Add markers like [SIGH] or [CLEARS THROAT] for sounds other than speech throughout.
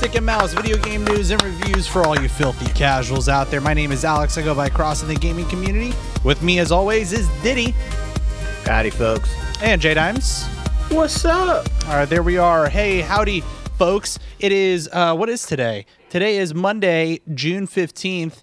back to Joystick and Mouse, video game news and reviews for all you filthy casuals out there. My name is Alex. I go by Cross in the gaming community. With me, as always, is Diddy Howdy, folks. and J Dimes. What's up? All right, there we are. Hey, howdy, folks. It is, uh, what is today? Today is Monday, June 15th,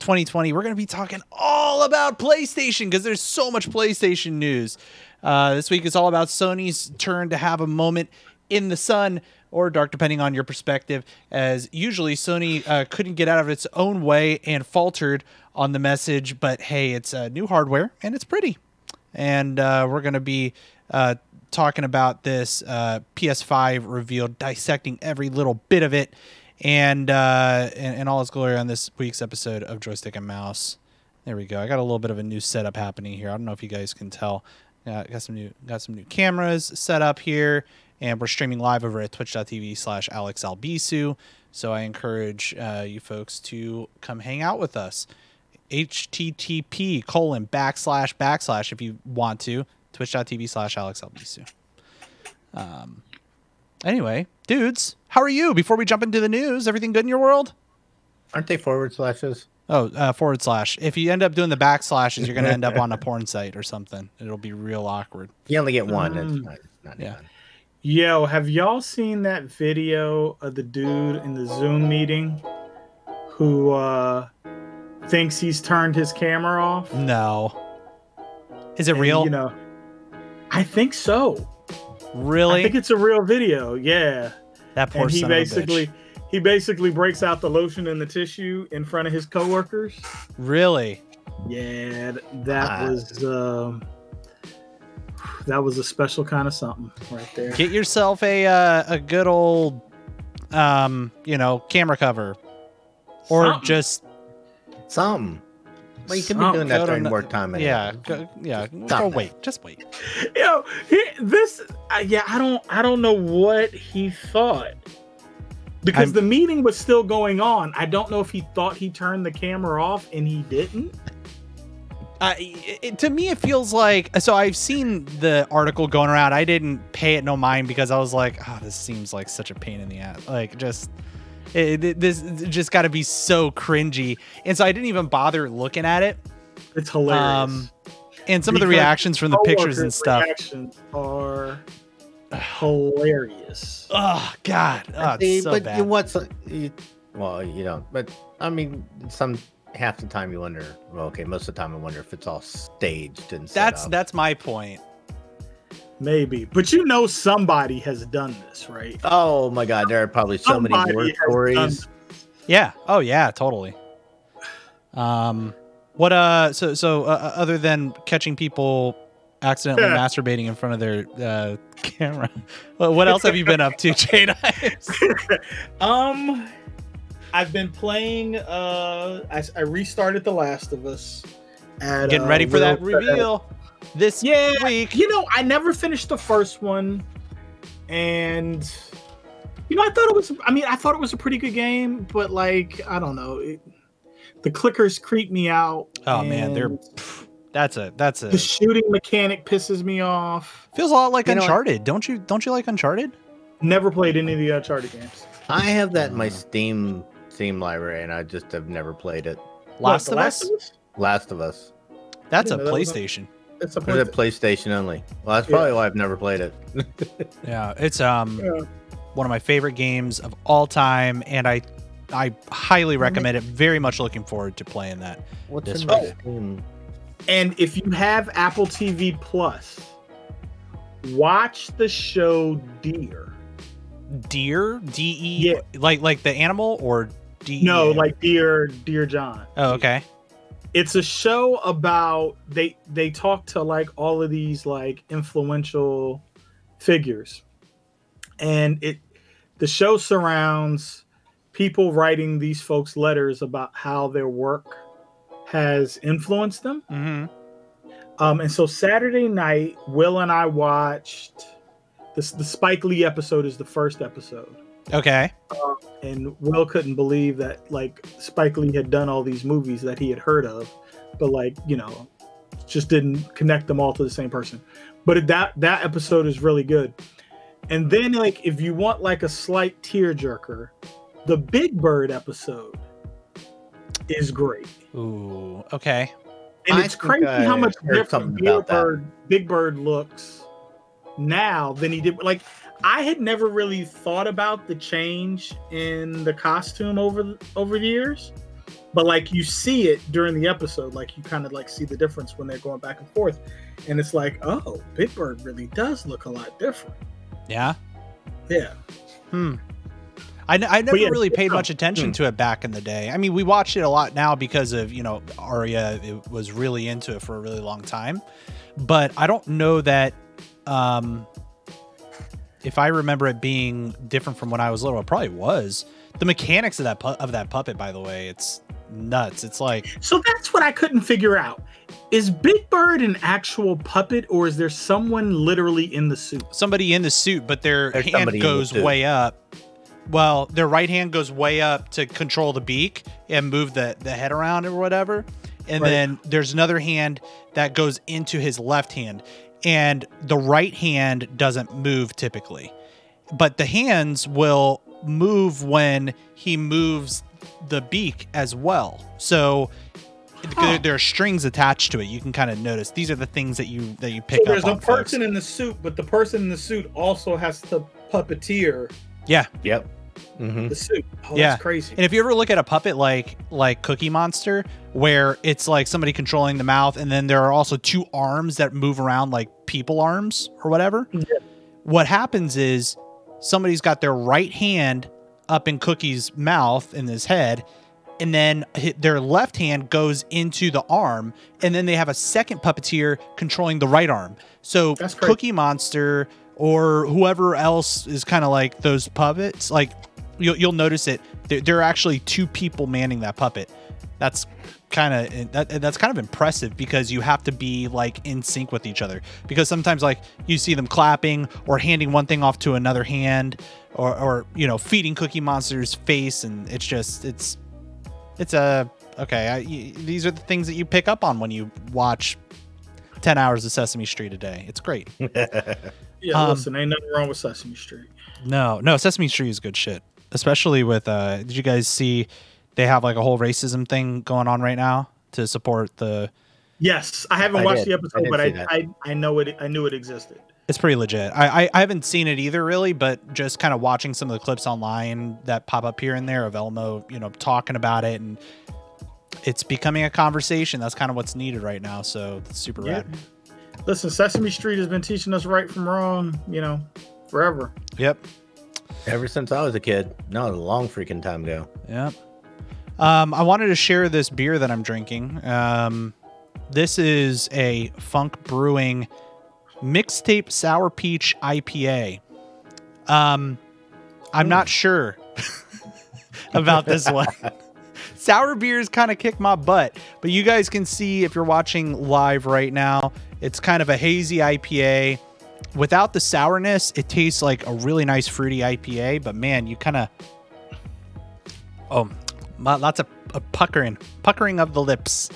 2020. We're going to be talking all about PlayStation because there's so much PlayStation news. Uh, this week is all about Sony's turn to have a moment in the sun or dark, depending on your perspective. As usually, Sony uh, couldn't get out of its own way and faltered on the message, but hey, it's uh, new hardware and it's pretty and uh, we're going to be uh, talking about this uh, PS5 reveal, dissecting every little bit of it, and, uh, and and all its glory on this week's episode of Joystick and Mouse. There we go. I got a little bit of a new setup happening here. I don't know if you guys can tell. Got some new got some new cameras set up here, and we're streaming live over at Twitch.tv/slash Alex Albisu. So I encourage uh, you folks to come hang out with us http colon backslash backslash if you want to twitch.tv slash alex albisu um anyway dudes how are you before we jump into the news everything good in your world Aren't they forward slashes? oh uh, forward slash if you end up doing the backslashes you're going [LAUGHS] to end up on a porn site or something it'll be real awkward You only get one. Um, it's not, not yeah. fun. Yo, have y'all seen that video of the dude in the Zoom meeting who uh thinks he's turned his camera off? no is it And, real You know, I think so. really I think it's a real video. Yeah. that poor and he son of a basically bitch. he basically breaks out the lotion and the tissue in front of his coworkers. really Yeah, that Ah. was um that was a special kind of something right there. get yourself a uh, a good old um you know camera cover or Something. just Something. Well, you can be doing that during work time. anyway. yeah go, yeah go wait just wait Yo, he, this uh, yeah, I don't I don't know what he thought. Because I'm- the meeting was still going on. I don't know if he thought he turned the camera off and he didn't. Uh, it, to me it feels like so i've seen the article going around i didn't pay it no mind because i was like oh this seems like such a pain in the ass like just it, it- this just got to be so cringy and so i didn't even bother looking at it It's hilarious. Um, and some of the reactions from the pictures and stuff Reactions are hilarious. oh god oh, See, it's so but bad. you what's well, you know, but I mean, some half the time you wonder. Well, okay, most of the time I wonder if it's all staged and set that's up. that's my point Maybe. But you know somebody has done this, right? Oh my God, there are probably so many Somebody war stories. Yeah. Oh yeah, totally. Um what uh so so uh, other than catching people accidentally Yeah. masturbating in front of their uh [LAUGHS] camera. What what else have you been up to, [LAUGHS] Jade? [LAUGHS] Um, I've been playing. Uh, I, I restarted The Last of Us. At, Getting uh, ready for that Will- reveal this Yeah, week. you know, I never finished the first one, and you know, I thought it was. I mean, I thought it was a pretty good game, but like, I don't know, it, the clickers creep me out. Oh man, they're pff, that's a that's a the shooting mechanic pisses me off. feels a lot like You know? Uncharted. Don't you don't you like Uncharted? Never played any of the Uncharted games. I have that in my Uh. Steam Steam library, and I just have never played it. Last What, of The Us? Us? Last of Us. That's a didn't that a- PlayStation. It's a Or is it PlayStation only? Well, that's probably why I've never played it. [LAUGHS] Yeah, it's um Yeah. one of my favorite games of all time, and I I highly recommend it. Very much looking forward to playing that. What's This in Steam? And if you have Apple TV Plus, watch the show Deer. Deer, D E, Yeah. like like the animal or D. No, like Dear Dear John. oh okay, It's a show about they they talk to like all of these like influential figures. And it the show surrounds people writing these folks letters about how their work has influenced them. hmm Um, and so Saturday night, Will and I watched this. The Spike Lee episode is the first episode, okay, um, and Will couldn't believe that like Spike Lee had done all these movies that he had heard of, but like you know, just didn't connect them all to the same person. But that that episode is really good, And then like if you want like a slight tearjerker, the Big Bird episode is great. Ooh, okay. And I it's crazy I how much heard different Big. Bird, Big Bird looks now than he did. Like I had never really thought about the change in the costume over the, over the years, but like you see it during the episode, like you kind of like see the difference when they're going back and forth, and it's like, oh, Big Bird really does look a lot different. Yeah. Yeah, Hmm. I, n- I never yeah, really paid much attention Hmm. to it back in the day. I mean, we watched it a lot now because of, you know, Arya it was really into it for a really long time. But I don't know that um if I remember it being different from when I was little, it probably was. The mechanics of that pu- of that puppet, by the way, it's nuts. It's like so that's what I couldn't figure out. Is Big Bird an actual puppet, or is there someone literally in the suit? somebody in the suit, but their There's hand somebody the goes way up. Well, their right hand goes way up to control the beak and move the, the head around or whatever. And Right. then there's another hand that goes into his left hand. And the right hand doesn't move typically. But the hands will move when he moves the beak as well. So Huh. there, there are strings attached to it. You can kind of notice. These are the things that you that you pick So there's up a on. folks. person in the suit, but the person in the suit also has to puppeteer Yeah. Yep. Hmm the suit. Oh, Yeah. that's crazy. And if you ever look at a puppet like like Cookie Monster, where it's like somebody controlling the mouth, and then there are also two arms that move around like people arms or whatever. Yeah. What happens is somebody's got their right hand up in Cookie's mouth in his head, and then their left hand goes into the arm, and then they have a second puppeteer controlling the right arm. So. Cookie Monster or whoever else is kind of like those puppets, like you'll, you'll notice it. There, there are actually two people manning that puppet. That's kind of that, that's kind of impressive because you have to be like in sync with each other. Because sometimes like you see them clapping or handing one thing off to another hand, or or you know feeding Cookie Monster's face, and it's just it's it's a okay. I, y- these are the things that you pick up on when you watch ten hours of Sesame Street a day. It's great. [LAUGHS] yeah, um, listen, ain't nothing wrong with Sesame Street. No, no, Sesame Street is good shit. Especially with uh did you guys see they have like a whole racism thing going on right now to support the Yes, I haven't I watched did. the episode, did but I. I I know it. I knew it existed. it's pretty legit. I, I I haven't seen it either really, but just kind of watching some of the clips online that pop up here and there of Elmo, you know, talking about it and it's becoming a conversation. That's kind of what's needed right now. So it's super Yeah. rad. Listen, Sesame Street has been teaching us right from wrong, you know, forever. Yep. Ever since I was a kid. No, a long freaking time ago. Yep. Um, I wanted to share this beer that I'm drinking. Um, this is a Funk Brewing mixtape sour peach IPA. Um, I'm not sure [LAUGHS] about this [LAUGHS] one. sour beers kind of kick my butt, but you guys can see if you're watching live right now, it's kind of a hazy IPA. Without the sourness, it tastes like a really nice fruity IPA, but man, you kind of Oh, lots of uh, puckering, puckering of the lips.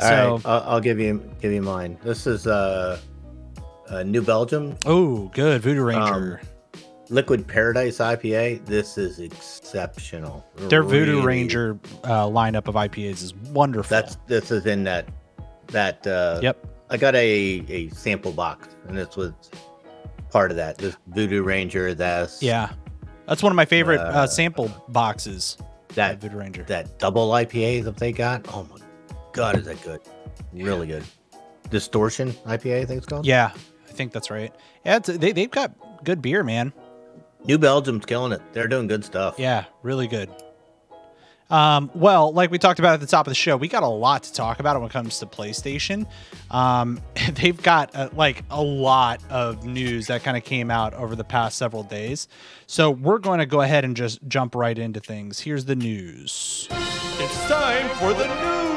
All so, right, I'll, I'll give you give you mine. This is uh, uh New Belgium oh, good Voodoo Ranger. Liquid Paradise IPA. This is exceptional. Their Voodoo Ranger uh, lineup of IPAs is wonderful. That's this is in that that. uh yep. I got a a sample box, and this was part of that. This Voodoo Ranger. That's Yeah, that's one of my favorite uh, Uh, sample boxes. that Voodoo Ranger. that double IPA that they got. Oh my god, is that good? Really good. Distortion IPA, I think it's called. Yeah, I think that's right. Yeah, it's, they they've got good beer, man. New Belgium's killing it. They're doing good stuff. Yeah, really good. Um, well, like we talked about at the top of the show, we got a lot to talk about when it comes to PlayStation. Um, [LAUGHS] they've got uh, like a lot of news that kind of came out over the past several days. So we're going to go ahead and just jump right into things. Here's the news. It's time for the news.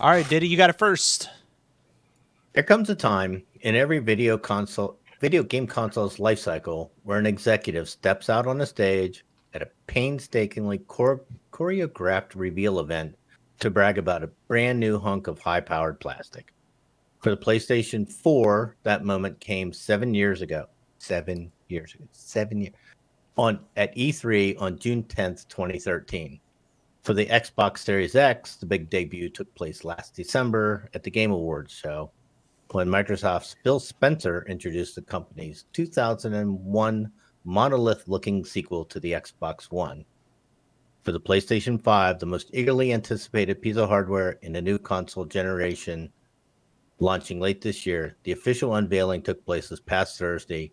All right, Diddy, you got it first. There comes a time in every video console video game console's life cycle where an executive steps out on a stage at a painstakingly chore- choreographed reveal event to brag about a brand new hunk of high-powered plastic. For the PlayStation 4, that moment came seven years ago. Seven years ago. Seven years. On at E3 on June 10th, 2013. For the Xbox Series X, the big debut took place last December at the Game Awards show when Microsoft's Phil Spencer introduced the company's 2001 monolith looking sequel to the Xbox One. For the PlayStation 5, the most eagerly anticipated piece of hardware in a new console generation launching late this year, the official unveiling took place this past Thursday,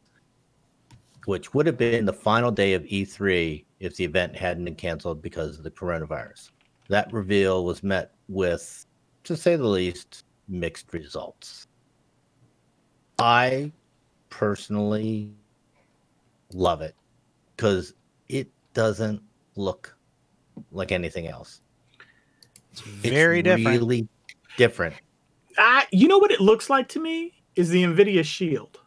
which would have been the final day of E3 if the event hadn't been canceled because of the coronavirus. That reveal was met with, to say the least, mixed results. I personally love it because it doesn't look like anything else. It's very different. Really different. I, you know what it looks like to me is the Nvidia Shield.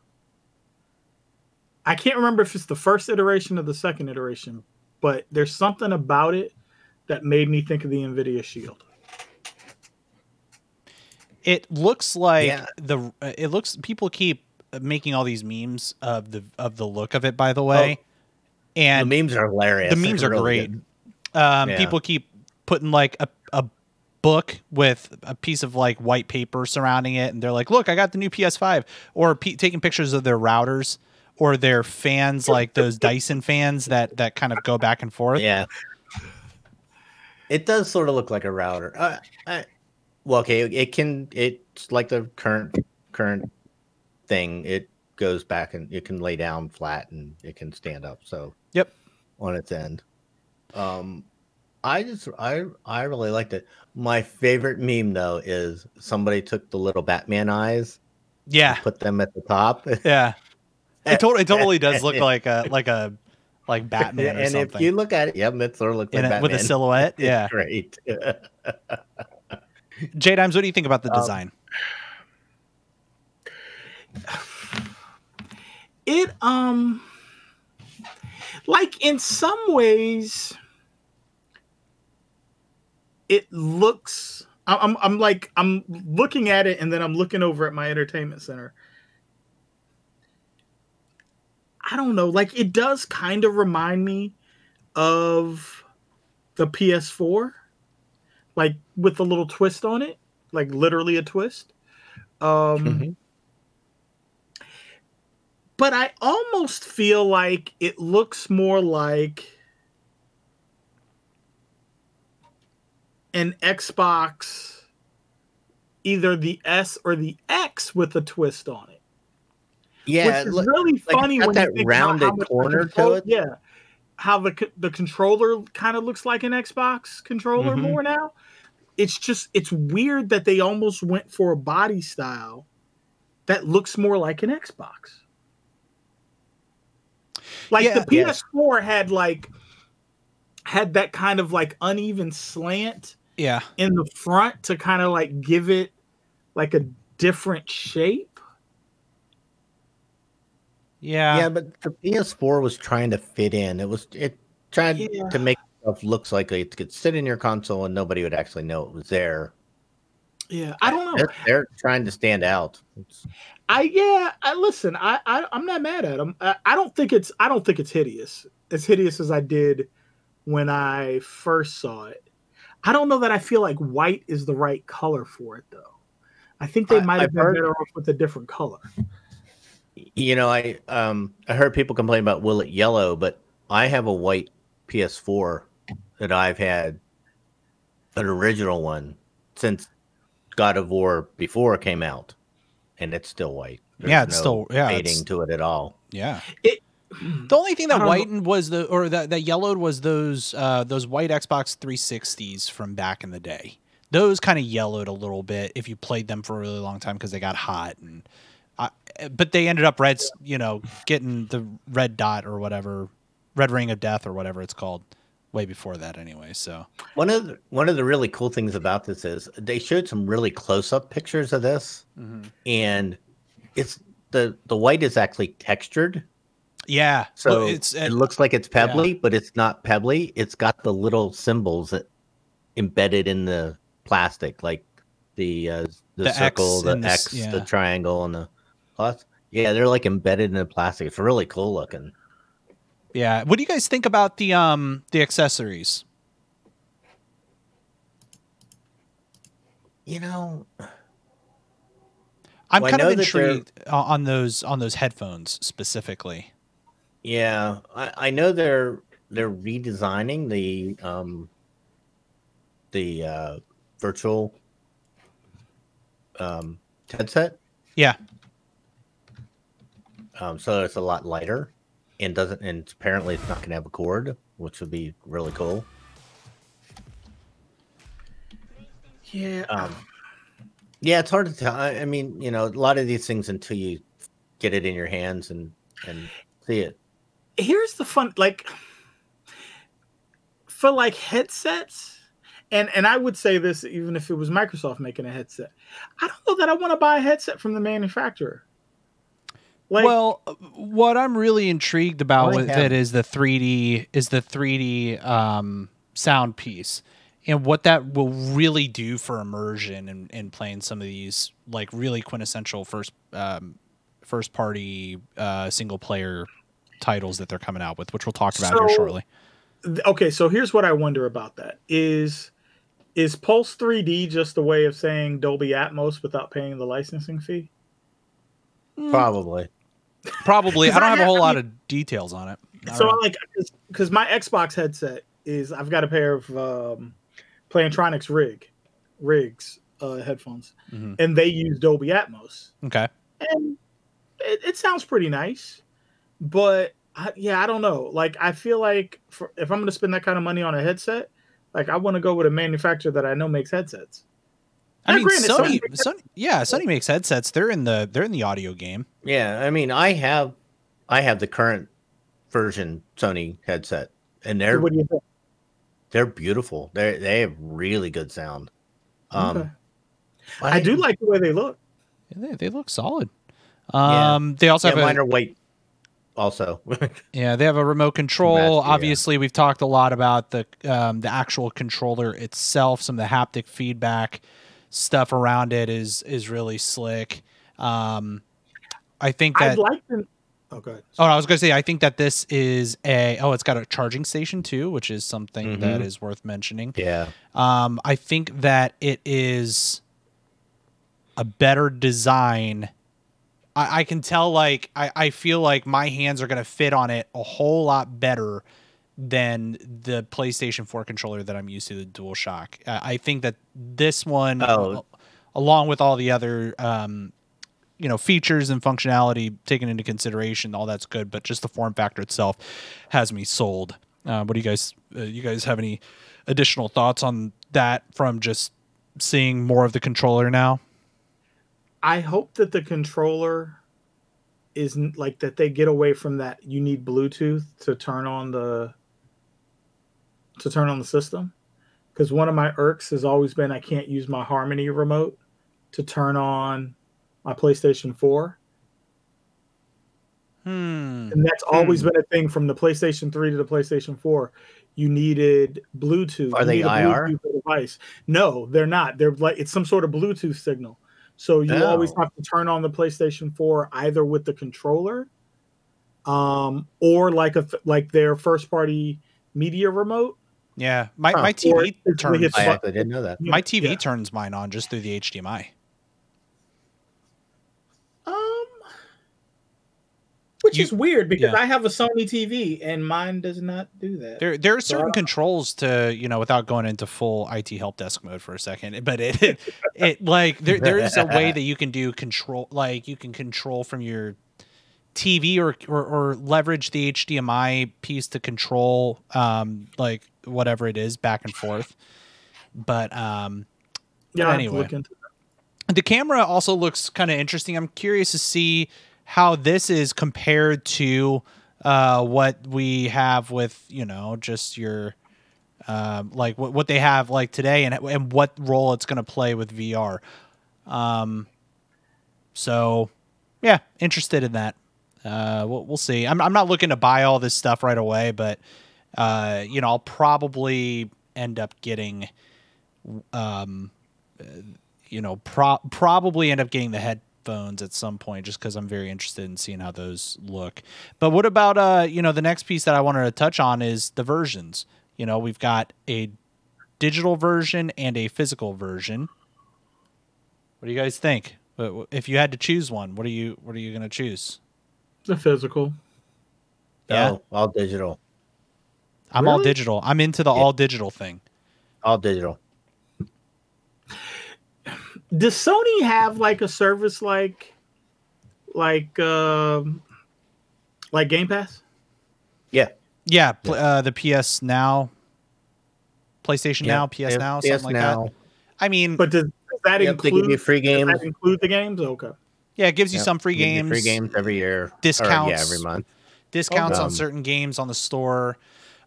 I can't remember if it's the first iteration or the second iteration, but there's something about it that made me think of the Nvidia Shield. It looks like Yeah. the uh, it looks people keep making all these memes of the of the look of it by the way. and the memes are hilarious. the memes They're are really great. Um, Yeah. People keep putting like a, a book with a piece of like white paper surrounding it, and they're like, "Look, I got the new PS5," or pe taking pictures of their routers or their fans, like those Dyson fans that that kind of go back and forth. Yeah. It does sort of look like a router. Uh, I, well, okay, it can. It's like the current current thing. It goes back and it can lay down flat and it can stand up. So Yep. on its end. Um, I just I I really liked it. My favorite meme though is somebody took the little Batman eyes, Yeah, put them at the top, [LAUGHS] yeah. It totally, it totally does look [LAUGHS] like a like a like Batman or and something if you look at it, yeah, it sort of looks like a, Batman. with a silhouette. [LAUGHS] Yeah, great. J Dimes, what do you think about the Um, design? It um like in some ways it looks I'm I'm like I'm looking at it and then I'm looking over at my entertainment center. I don't know, like it does kind of remind me of the PS4 like with a little twist on it, like literally a twist. Um Mhm. but I almost feel like it looks more like an Xbox, either the S or the X with a twist on it. Yeah, which is look- really like, it's funny got when you that think about how rounded corner to it. Yeah, how the the controller kind of looks like an Xbox controller Mhm. more now. It's just it's weird that they almost went for a body style that looks more like an Xbox. Like Yeah. the PS4 had like had that kind of like uneven slant Yeah, in the front to kind of like give it like a different shape. Yeah, yeah, but the PS4 was trying to fit in. It was it tried Yeah. to make stuff looks like it could sit in your console and nobody would actually know it was there. Yeah, I don't know. They're, they're trying to stand out. It's- I yeah, I listen. I, I I'm not mad at them. I, I don't think it's I don't think it's hideous. As hideous as I did when I first saw it. I don't know that I feel like white is the right color for it though. I think they might have been better off with a different color. You know, I um I heard people complain about will it yellow, but I have a white PS4 that I've had an original one since God of War before it came out, and it's still white. Yeah, it's still- yeah, fading to it at all. yeah. It The only thing that don't know. whitened was the or that that yellowed was those uh those white Xbox 360s from back in the day. Those kind of yellowed a little bit if you played them for a really long time because they got hot and I, but they ended up reds, you know, getting the red dot or whatever, red ring of death or whatever it's called way before that anyway. So, One of the, one of the really cool things about this is they showed some really close up pictures of this, and it's the the white is actually textured, yeah. so well, it's it looks like it's pebbly, but it's not pebbly. It's got the little symbols that embedded in the plastic, like the uh, the, The circle, X the and the X, yeah. the triangle, and the plus. Yeah, they're like embedded in the plastic. It's really cool looking. Yeah. What do you guys think about the um the accessories? You know, I'm Well, kind of intrigued on those on those headphones specifically. yeah, I, I know they're they're redesigning the um the uh virtual um headset. Yeah. Um, so it's a lot lighter and doesn't and apparently it's not gonna have a cord, which would be really cool. Yeah. Um, yeah, it's hard to tell. I, I mean, you know, a lot of these things until you get it in your hands and and see it. here's the fun like for like headsets and and i would say this even if it was microsoft making a headset i don't know that i want to buy a headset from the manufacturer like well, what I'm really intrigued about I with have- it is the 3D is the 3D um, sound piece and what that will really do for immersion and, and playing some of these like really quintessential first um, first party uh, single player titles that they're coming out with, which we'll talk about here shortly. okay so here's what i wonder about that is is pulse 3d just a way of saying dolby atmos without paying the licensing fee Probably. Probably, I don't I have a whole lot of details on it. I so I like because my Xbox headset is I've got a pair of um, Plantronics rig rigs uh, headphones, Mhm. and they use Dolby Atmos, okay. and it, it sounds pretty nice. But I, yeah, I don't know. Like I feel like for, if I'm going to spend that kind of money on a headset, like I want to go with a manufacturer that I know makes headsets. I mean, granted, Sony, Sony- Sony, yeah, Sony makes headsets. They're in the they're in the audio game. Yeah, I mean, I have, I have the current version Sony headset, and they're what do you think? they're beautiful. They they have really good sound. Um, Okay. I do like the way they look. Yeah, they, they look solid. Yeah. Um, they also Yeah, have a, mine are white. Also, [LAUGHS] Yeah, they have a remote control. That's- yeah. Obviously, we've talked a lot about the um, the actual controller itself. Some of the haptic feedback stuff around it is is really slick. Um, I think that. I'd like to. Oh, go ahead. oh, I was going to say. I think that this is a. Oh, it's got a charging station too, which is something that Mhm. is worth mentioning. yeah, Um, I think that it is a better design. I, I can tell, like, I, I feel like my hands are going to fit on it a whole lot better than the PlayStation 4 controller that I'm used to, the DualShock. I, I think that this one, Oh. along with all the other, um, you know, features and functionality taken into consideration, all that's good. But just the form factor itself has me sold. Uh, what do you guys, uh, you guys have any additional thoughts on that from just seeing more of the controller now? I hope that the controller isn't like that they get away from that you need Bluetooth to turn on the to turn on the system. Because one of my irks has always been I can't use my Harmony remote to turn on my PlayStation 4. Hmm. And that's always been a thing from the PlayStation 3 to the PlayStation 4. You needed Bluetooth. Are they IR? Bluetooth device. No, they're not. They're like it's some sort of Bluetooth signal. So you always Oh. have to turn on the PlayStation 4 either with the controller, um, or like a like their first party media remote. Yeah, my, Huh. my TV it's turns I actually didn't know that. my TV Yeah. turns mine on just through the HDMI. Um, which You- is weird because yeah. I have a Sony TV and mine does not do that. There there are certain don't- controls to you know without going into full IT help desk mode for a second, [LAUGHS] but it it, [LAUGHS] it like there there is a way that you can do control like you can control from your TV or, or or leverage the HDMI piece to control um like whatever it is back and forth. But um yeah, I have to anyway. the camera also looks kind of interesting. I'm curious to see how this is compared to uh, what we have with you know just your um, like what, what they have like today and and what role it's going to play with VR. Um, so yeah, interested in that. Uh, we'll, we'll see. I'm I'm not looking to buy all this stuff right away, but uh, you know I'll probably end up getting um you know, pro- probably end up getting the headphones at some point just because I'm very interested in seeing how those look. But what about uh, you know, the next piece that I wanted to touch on is the versions. You know, we've got a digital version and a physical version. What do you guys think? Wh- wh- If you had to choose one, what are you what are you going to choose? The physical. Yeah. Oh, all digital. I'm all digital. I'm into the Yeah. all digital thing. All digital. Does Sony have like a service like like um like Game Pass? Yeah. Yeah, pl- uh, the PS Now, PlayStation Yeah. Now, PS Yeah, Now, PS something like Now. that. I mean, But does, does that Yep, they give include you free does games. that include the games? Okay. yeah, it gives you Yep, some free games, Free games every year. Or, yeah, Discounts. every month. discounts on Um, certain games on the store,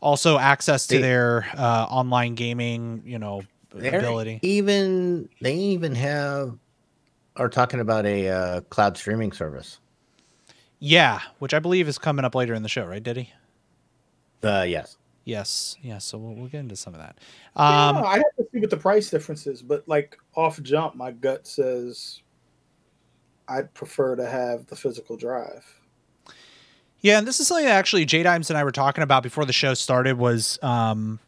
also access to They- their uh, online gaming, you know, ability. Even they even have are talking about a uh, cloud streaming service. Yeah, which I believe is coming up later in the show, right, Diddy? Uh, yes. Yes, yes. So we'll, we'll get into some of that. yeah, Um, I have to see what the price difference is, but like off jump, my gut says I'd prefer to have the physical drive. Yeah, and this is something that actually J Dimes and I were talking about before the show started was um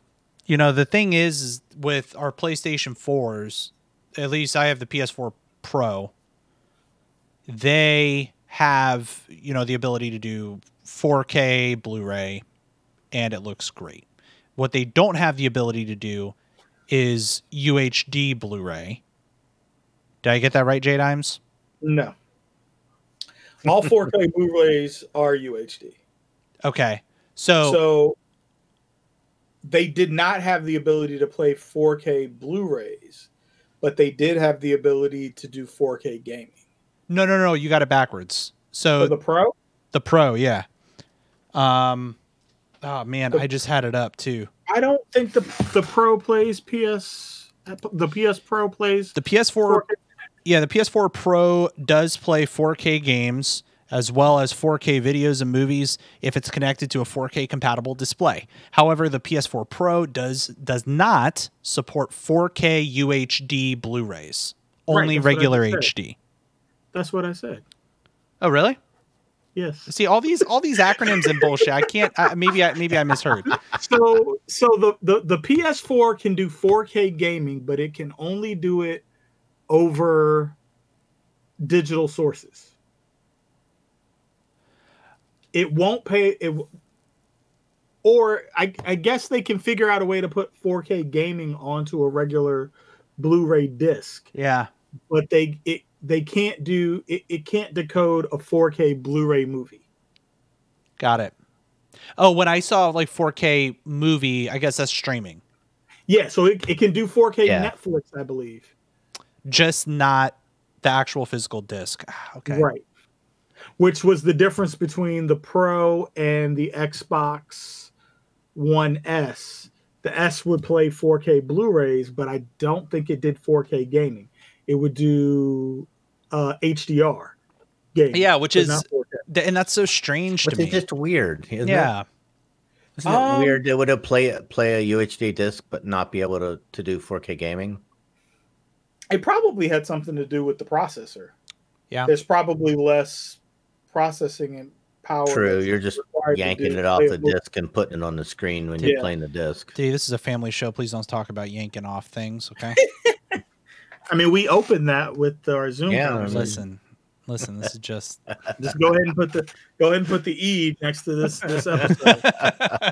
you know, the thing is, is with our PlayStation 4s, at least I have the PS4 Pro, they have, you know, the ability to do 4K Blu-ray and it looks great. What they don't have the ability to do is UHD Blu-ray. Did I get that right, J Dimes? No. All [LAUGHS] 4K Blu-rays are UHD. Okay. So, So they did not have the ability to play 4K Blu-rays, but they did have the ability to do 4K gaming. no, no, no, you got it backwards. So For the Pro, The Pro, yeah. Um, oh man, The- I just had it up too. I don't think the the Pro plays PS. The PS Pro plays The PS4, 4K. Yeah, the PS4 Pro does play 4K games as well as 4K videos and movies if it's connected to a 4K compatible display. However, the PS4 Pro does does not support 4K UHD Blu-rays. Only that's what I regular. HD. That's what I said. Oh, really? Yes. See all these all these acronyms and bullshit. I can't. I, maybe I maybe I misheard. So so the, the the PS4 can do 4K gaming, but it can only do it over digital sources. It won't pay it or I, I guess they can figure out a way to put 4K gaming onto a regular Blu-ray disc, Yeah. but they it they can't do it, it can't decode a 4K Blu-ray movie. Got it. Oh, when I saw like 4K movie, I guess that's streaming, Yeah, so it, it can do 4K Yeah. Netflix, I believe. Just not the actual physical disc. Ah, Okay. Right. Which was the difference between the Pro and the Xbox One S. The S would play 4K Blu-rays, but I don't think it did 4K gaming. It would do uh, HDR gaming. Yeah, which is th- and that's so strange Which to is me. just weird. Isn't yeah. Isn't it Um, weird? It would play play a UHD disc, but not be able to, to do 4K gaming. It probably had something to do with the processor. Yeah. There's probably less processing and power. True. You're just yanking it off the disc and putting it on the screen when Yeah. you're playing the disc. Dude, this is a family show. Please don't talk about yanking off things, okay? [LAUGHS] I mean, we opened that with our Zoom. Yeah, conversation. listen. Listen, this is just [LAUGHS] Just go ahead and put the go ahead and put the E next to this this episode. [LAUGHS]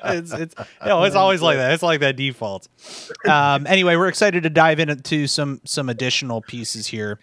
it's it's you know, it's always like that. It's like that default. Um, anyway, we're excited to dive into some some additional pieces here.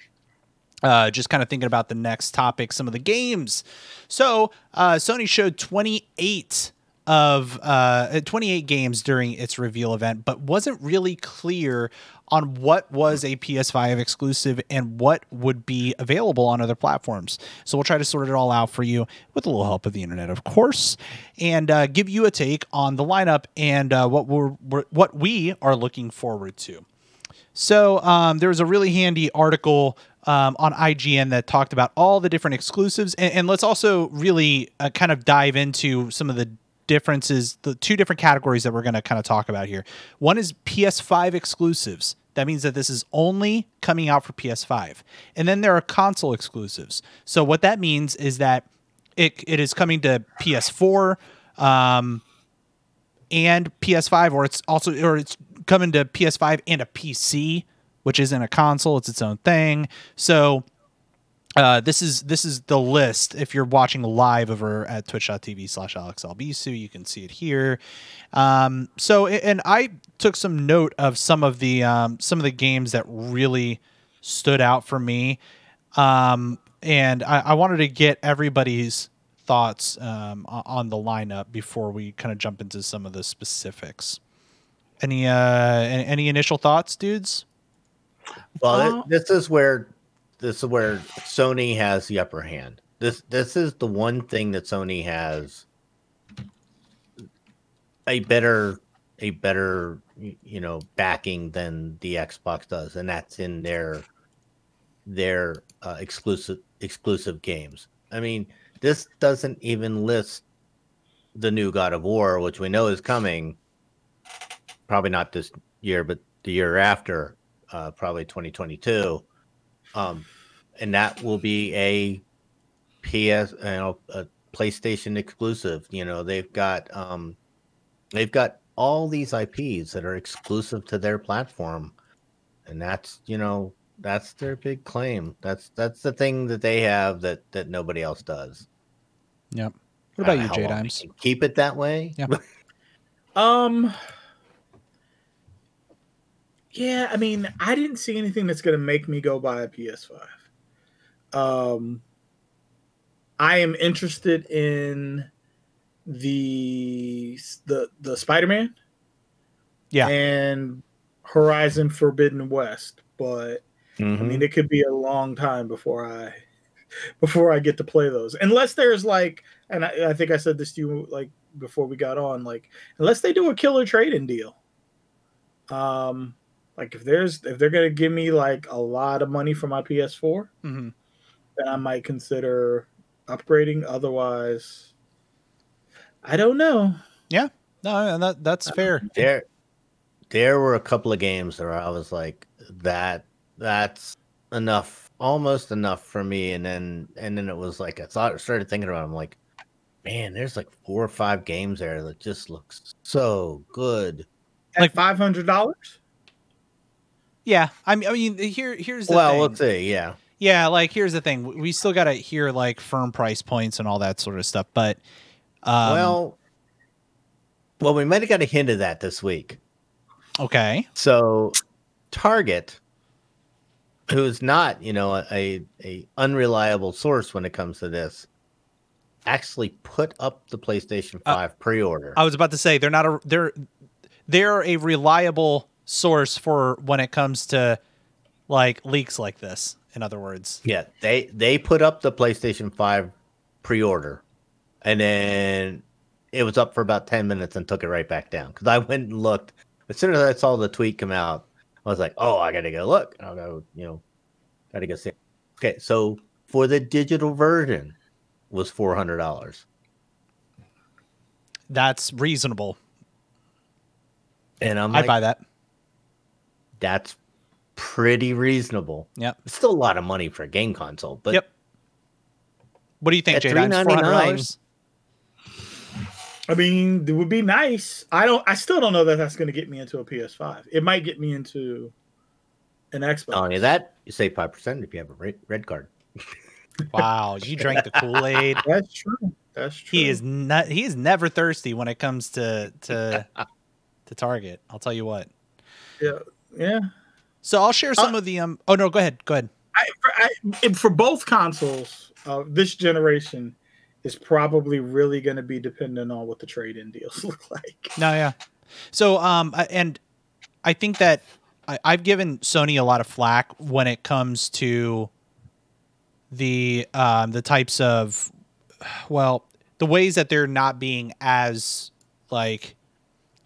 Uh, just kind of thinking about the next topic, some of the games. So uh, Sony showed 28 of uh, 28 games during its reveal event, but wasn't really clear on what was a PS5 exclusive and what would be available on other platforms. So we'll try to sort it all out for you with a little help of the internet, of course, and uh, give you a take on the lineup and uh, what we're, we're what we are looking forward to. So um, there was a really handy article um, on IGN that talked about all the different exclusives, and, and let's also really uh, kind of dive into some of the differences, the two different categories that we're going to kind of talk about here. One is PS5 exclusives that means that this is only coming out for PS5. And then there are console exclusives. So what that means is that it, it is coming to PS4 um, and PS5, or it's also or it's coming to PS5 and a PC, which isn't a console; it's its own thing. So uh, this is this is the list. If you're watching live over at twitch.tv slash alexalbisu, you can see it here. Um, so and I took some note of some of the um, some of the games that really stood out for me. Um, and I, I wanted to get everybody's thoughts um, on the lineup before we kind of jump into some of the specifics. Any uh, any, any initial thoughts, dudes? Well, Uh, this is where this is where Sony has the upper hand. This this is the one thing that Sony has a better a better you know backing than the Xbox does, and that's in their their uh, exclusive exclusive games. I mean, this doesn't even list the new God of War, which we know is coming. Probably not this year, but the year after, uh, probably 2022. Um, and that will be a PS, you know, a PlayStation exclusive. You know, they've got um, they've got all these IPs that are exclusive to their platform, and that's you know that's their big claim. That's that's the thing that they have that that nobody else does. Yep. What don't about you, know how J Dimes? Keep it that way. Yeah. [LAUGHS] Um. Yeah, I mean, I didn't see anything that's going to make me go buy a PS5. Um, I am interested in the the the Spider Man, Yeah. and Horizon Forbidden West, but I Mhm. mean, it could be a long time before I [LAUGHS] before I get to play those. Unless there's like, and I, I think I said this to you like before we got on, like unless they do a killer trading deal. Um, like if there's if they're gonna give me like a lot of money for my PS4, hmm then I might consider upgrading. Otherwise, I don't know. Yeah, no, and that that's fair. there there were a couple of games where I was like that that's enough almost enough for me and then and then it was like I thought I started thinking about it, I'm like man there's like four or five games there that just looks so good At Like- five hundred dollars. Yeah, I mean, I mean, here here's the well thing. we'll see yeah Yeah, like here's the thing. We still got to hear like firm price points and all that sort of stuff. But um, well well we might have got a hint of that this week okay, so Target who's not you know a a unreliable source when it comes to this actually put up the PlayStation Uh, 5 pre-order I was about to say they're not a they're they're a reliable source for when it comes to like leaks like this. In other words, Yeah, they they put up the PlayStation 5 pre-order and then it was up for about 10 minutes and took it right back down cuz I went and looked as soon as I saw the tweet come out I was like, "Oh, I got to go look. I'll go, you know, got to go see." Okay, so for the digital version was $400. that's reasonable. And I'm I'd buy that. That's pretty reasonable. Yep. It's still a lot of money for a game console, but Yep. What do you think, At Jay? Four hundred dollars. I mean, it would be nice. I don't. I still don't know that that's going to get me into a PS5. It might get me into an Xbox. not only that, you save 5% if you have a red, red card. [LAUGHS] Wow, you drank the Kool Aid. [LAUGHS] That's true. That's true. He is not. He is never thirsty when it comes to to [LAUGHS] to Target. I'll tell you what. Yeah. Yeah. So I'll share some Uh, of the um. Oh no, go ahead. Go ahead. I, for, I, for both consoles, uh, this generation is probably really going to be dependent on what the trade-in deals [LAUGHS] look like. No, yeah. So um, and I think that I, I've given Sony a lot of flack when it comes to the um the types of well the ways that they're not being as like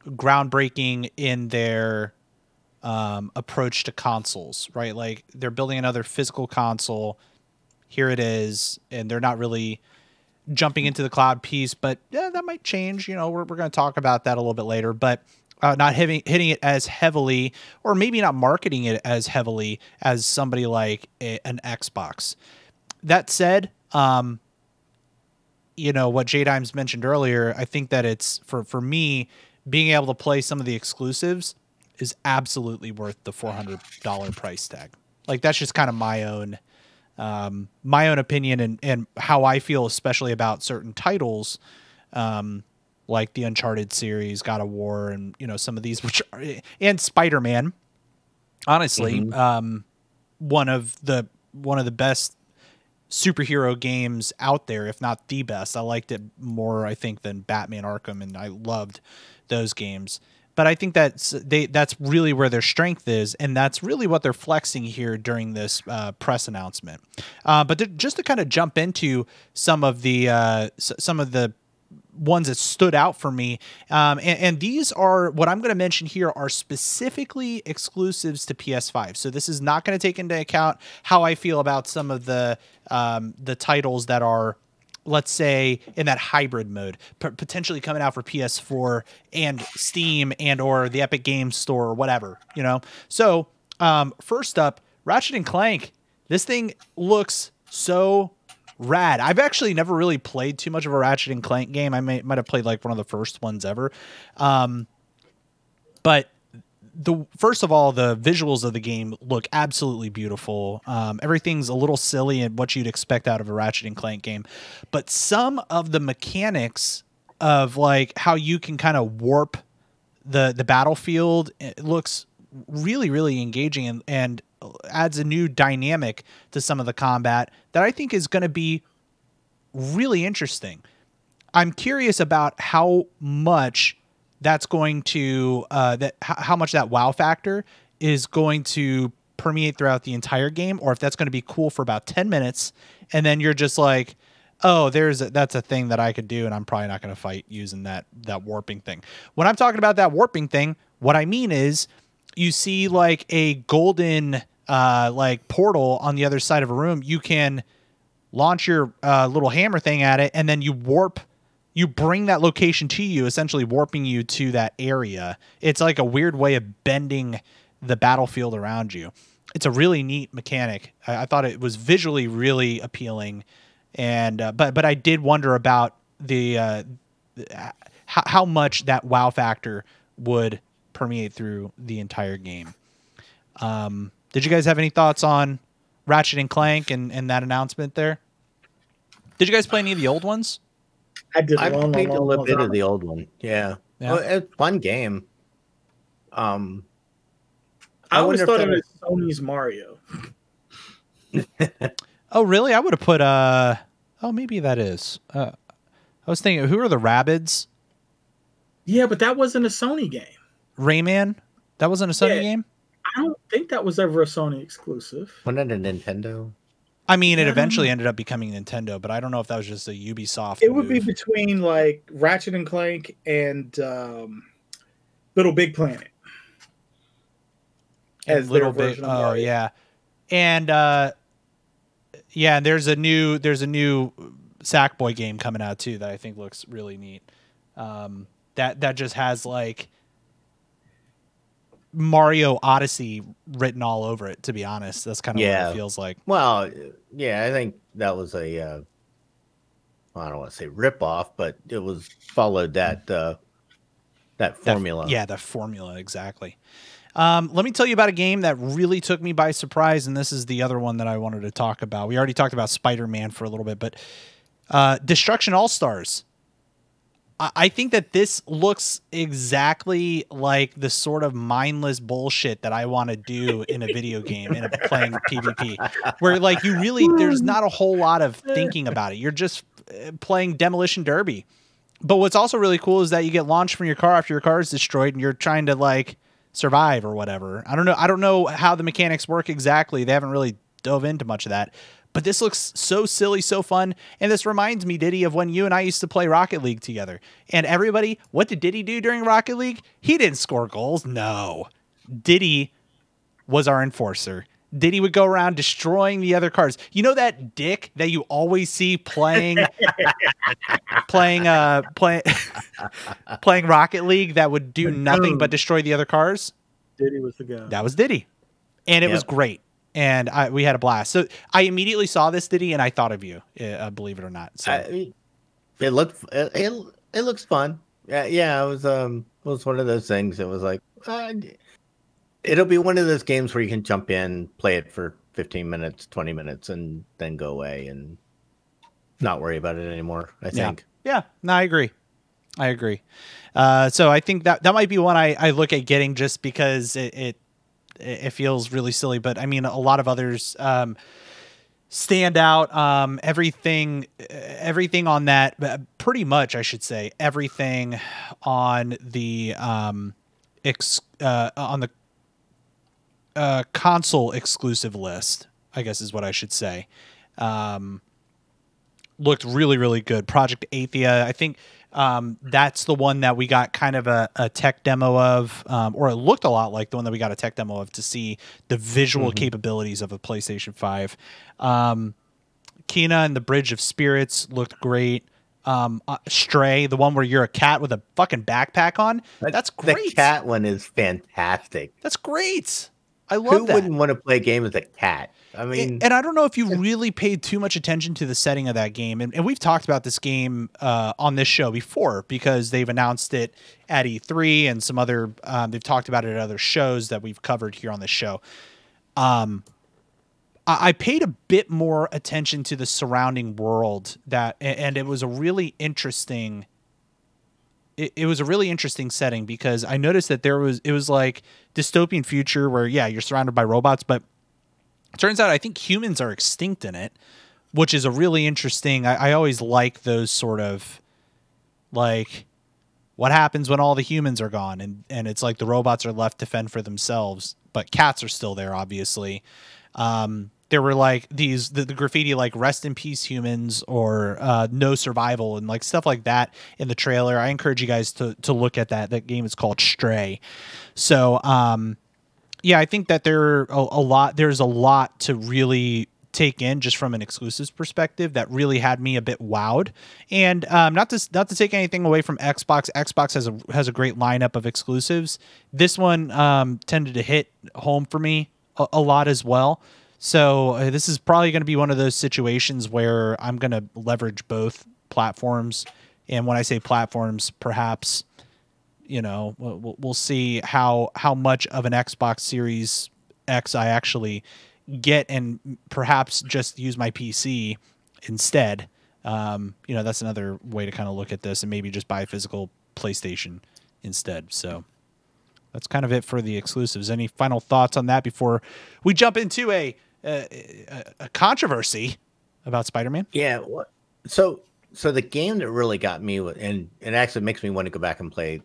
groundbreaking in their um, approach to consoles, right? Like they're building another physical console. Here it is, and they're not really jumping into the cloud piece. But yeah, that might change. You know, we're we're going to talk about that a little bit later. But uh, not hitting hitting it as heavily, or maybe not marketing it as heavily as somebody like a, an Xbox. That said, um, you know what J Dimes mentioned earlier. I think that it's for for me being able to play some of the exclusives is absolutely worth the four hundred dollar price tag. Like that's just kind of my own um, my own opinion and and how I feel, especially about certain titles. Um, like the Uncharted series, God of War, and you know some of these, which are, and Spider Man. Honestly, Mhm. um, one of the one of the best superhero games out there, if not the best. I liked it more, I think, than Batman Arkham, and I loved those games. But I think that's they that's really where their strength is, and that's really what they're flexing here during this uh, press announcement. Uh, but just to kind of jump into some of the uh, s- some of the ones that stood out for me. Um, and, and these are what I'm going to mention here are specifically exclusives to PS5. So this is not going to take into account how I feel about some of the um, the titles that are let's say in that hybrid mode p- potentially coming out for ps4 and steam and or the epic games store or whatever you know? So um, first up ratchet and clank. This thing looks so rad. I've actually never really played too much of a ratchet and clank game. I might have played like one of the first ones ever. Um, but the first of all, the visuals of the game look absolutely beautiful. Um, everything's a little silly and what you'd expect out of a Ratchet and Clank game, but some of the mechanics of like how you can kind of warp the the battlefield looks really really engaging and, and adds a new dynamic to some of the combat that I think is going to be really interesting. I'm curious about how much that's going to uh, that h- how much that wow factor is going to permeate throughout the entire game, or if that's going to be cool for about ten minutes, and then you're just like, oh, there's a, that's a thing that I could do, and I'm probably not going to fight using that that warping thing. When I'm talking about that warping thing, what I mean is you see like a golden uh, like portal on the other side of a room, you can launch your uh, little hammer thing at it, and then you warp. You bring that location to you, essentially warping you to that area. It's like a weird way of bending the battlefield around you. It's a really neat mechanic. I, I thought it was visually really appealing, and uh, but but I did wonder about the uh, h- how much that wow factor would permeate through the entire game. Um, did you guys have any thoughts on Ratchet and Clank and, and that announcement there? Did you guys play any of the old ones? I did. I long, played long, a little bit time of the old one. Yeah, Yeah. Well, it's a fun game. Um, I always wonder if thought it was Sony's Mario. [LAUGHS] Oh, really? I would have put uh oh maybe that is. Uh, I was thinking who are the Rabbids? Yeah, but that wasn't a Sony game. Rayman? That wasn't a Sony Yeah. game? I don't think that was ever a Sony exclusive. wasn't it a Nintendo? I mean, it Yeah, I don't eventually ended up becoming Nintendo, but I don't know if that was just a Ubisoft. It would be between like Ratchet and Clank and um, Little Big Planet. As their little bit. version of Oh Mario. yeah, and uh, yeah, there's a new there's a new Sackboy game coming out too that I think looks really neat. Um, that that just has like Mario Odyssey written all over it. To be honest, that's kind of what it feels like. Well, yeah, I think that was a. Uh, I don't want to say rip off, but it was followed that uh, that That- formula. yeah, the formula exactly. Um, let me tell you about a game that really took me by surprise, and this is the other one that I wanted to talk about. We already talked about Spider Man for a little bit, but uh, Destruction All Stars. I-, think that this looks exactly like the sort of mindless bullshit that I want to do in a video game in a playing PvP, where like you really there's not a whole lot of thinking about it. You're just uh, playing Demolition Derby. But what's also really cool is that you get launched from your car after your car is destroyed, and you're trying to like survive or whatever. I don't know. I don't know how the mechanics work exactly. They haven't really dove into much of that. But this looks so silly, so fun, and this reminds me, Diddy, of when you and I used to play Rocket League together. And everybody, what did Diddy do during Rocket League? He didn't score goals. No, Diddy was our enforcer, Diddy would go around destroying the other cars. You know that dick that you always see playing [LAUGHS] playing uh play, [LAUGHS] playing Rocket League that would do nothing but destroy the other cars? Diddy was the guy. That was Diddy. And it was great. And I, we had a blast. So I immediately saw this Diddy and I thought of you, uh, believe it or not. So I, it looked it, it, it looks fun. Yeah, yeah. It was um it was one of those things. It was like uh, it'll be one of those games where you can jump in, play it for fifteen minutes, twenty minutes, and then go away and not worry about it anymore. I Yeah. think. Yeah, no, I agree. I agree. Uh, so I think that that might be one I, I look at getting just because it, it it feels really silly. But I mean, a lot of others um, stand out. Um, everything everything on that, uh, pretty much, I should say, everything on the um, ex, uh, on the uh, console exclusive list, I guess is what I should say. Um, looked really really good project athia i think um, that's the one that we got kind of a, a tech demo of um, or it looked a lot like the one that we got a tech demo of to see the visual capabilities of a playstation 5 um, Kena and the bridge of spirits looked great. Um, uh, stray the one where you're a cat with a fucking backpack on that's great. The cat one is fantastic. that's great i love Who that wouldn't want to play a game as a cat? I mean, and, and I don't know if you really paid too much attention to the setting of that game. And, and we've talked about this game uh, on this show before because they've announced it at E3 and some other, um, they've talked about it at other shows that we've covered here on the show. Um, I, I paid a bit more attention to the surrounding world that, a- and it was a really interesting it, it was a really interesting setting because I noticed that there was it was like dystopian future where yeah you're surrounded by robots but turns out I think humans are extinct in it, which is a really interesting. I, I always like those sort of like what happens when all the humans are gone and and it's like the robots are left to fend for themselves, but cats are still there obviously. Um, there were like these the, the graffiti like rest in peace humans or uh, no survival and like stuff like that in the trailer. I encourage you guys to to look at that. That game is called Stray. So um yeah, I think that there are a, a lot. There's a lot to really take in just from an exclusives perspective that really had me a bit wowed. And um, not to not to take anything away from Xbox. Xbox has a has a great lineup of exclusives. This one um, tended to hit home for me a, a lot as well. So uh, this is probably going to be one of those situations where I'm going to leverage both platforms. And when I say platforms, perhaps you know we'll, we'll- see how how much of an xbox series x i actually get and perhaps just use my pc instead. Um, you know that's another way to kind of look at this and maybe just buy a physical playstation instead. So that's kind of it for the exclusives. Any final thoughts on that before we jump into a a, a- a controversy about spider-man Yeah. So, so the game that really got me, and it actually makes me want to go back and play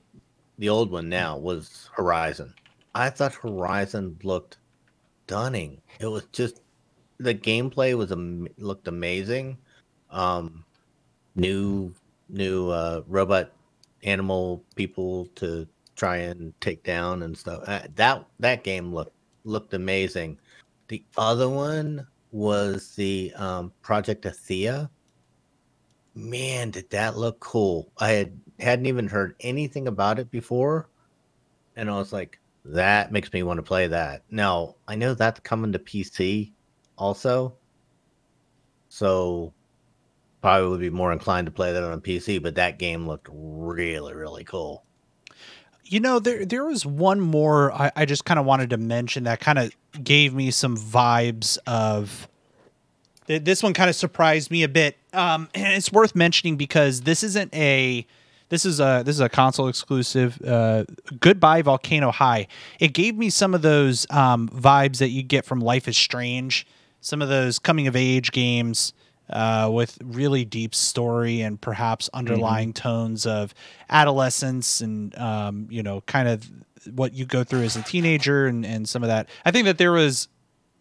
the old one now, was Horizon. I thought Horizon looked stunning. It was just the gameplay was am- looked amazing. Um, new new uh, robot animal people to try and take down and stuff. Uh, that that game looked looked amazing. The other one was the um, Project Athia. Man, did that look cool! I had hadn't even heard anything about it before, and I was like, "That makes me want to play that." Now I know that's coming to PC, also, so probably would be more inclined to play that on a PC. But that game looked really, really cool. You know, there there was one more I, I just kind of wanted to mention that kind of gave me some vibes of. th- This one kind of surprised me a bit, um, [CLEARS THROAT] and it's worth mentioning because this isn't a, this is a this is a console exclusive. Uh, Goodbye Volcano High. It gave me some of those um, vibes that you get from Life is Strange, some of those coming of age games uh, with really deep story and perhaps underlying tones of adolescence and um, you know kind of what you go through as a teenager and, and some of that. I think that there was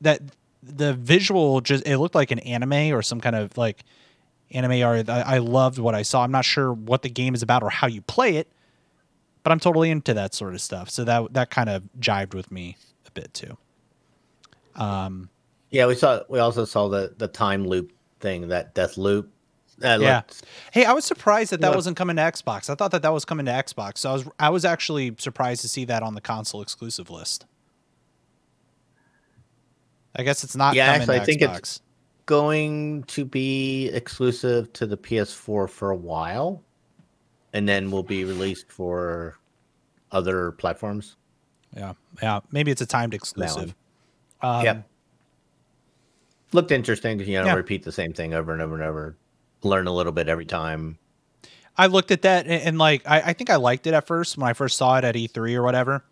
that the visual just it looked like an anime or some kind of like anime art. I, I loved what i saw. I'm not sure what the game is about or how you play it but i'm totally into that sort of stuff. So that that kind of jived with me a bit too. Um, Yeah, we saw. We also saw the the time loop thing, that death loop. That Yeah. looked- hey, I was surprised that that Yeah. wasn't coming to Xbox. I thought that that was coming to Xbox. So I was I was actually surprised to see that on the console exclusive list. I guess it's not Yeah, coming actually, I think Xbox. it's- going to be exclusive to the PS4 for a while, and then will be released for other platforms. yeah, yeah. Maybe it's a timed exclusive. Um, Yep. Looked interesting. You know, Yeah. repeat the same thing over and over and over. Learn a little bit every time. I looked at that and, and like I, I think I liked it at first when I first saw it at E3 or whatever.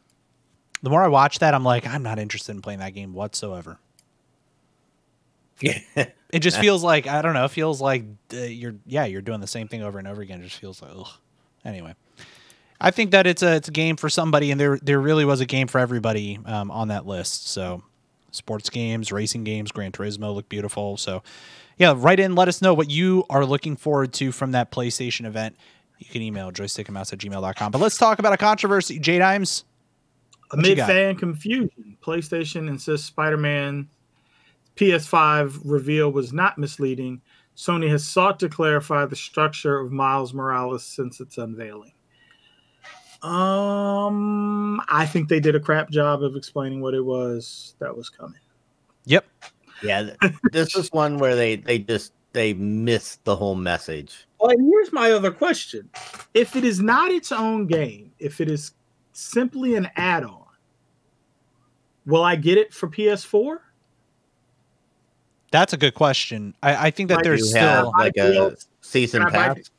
The more I watch that, I'm like, I'm not interested in playing that game whatsoever. Yeah. [LAUGHS] It just feels like I don't know. It feels like uh, you're yeah you're doing the same thing over and over again. It just feels like ugh. Anyway, I think that it's a it's a game for somebody, and there there really was a game for everybody um, on that list. So, sports games, racing games, Gran Turismo look beautiful. So, yeah, write in. Let us know what you are looking forward to from that PlayStation event. You can email joystickandmouse at gmail.com. But let's talk about a controversy. J Dimes. Amid fan confusion, PlayStation insists Spider-Man PS5 reveal was not misleading. Sony has sought to clarify the structure of Miles Morales since its unveiling. Um, I think they did a crap job of explaining what it was that was coming. Yep. Yeah, this is one where they they just they missed the whole message. Well, and here's my other question: If it is not its own game, if it is simply an add-on, will I get it for PS4? That's a good question. I, I think that Like, there's still have like a season Can buy pass.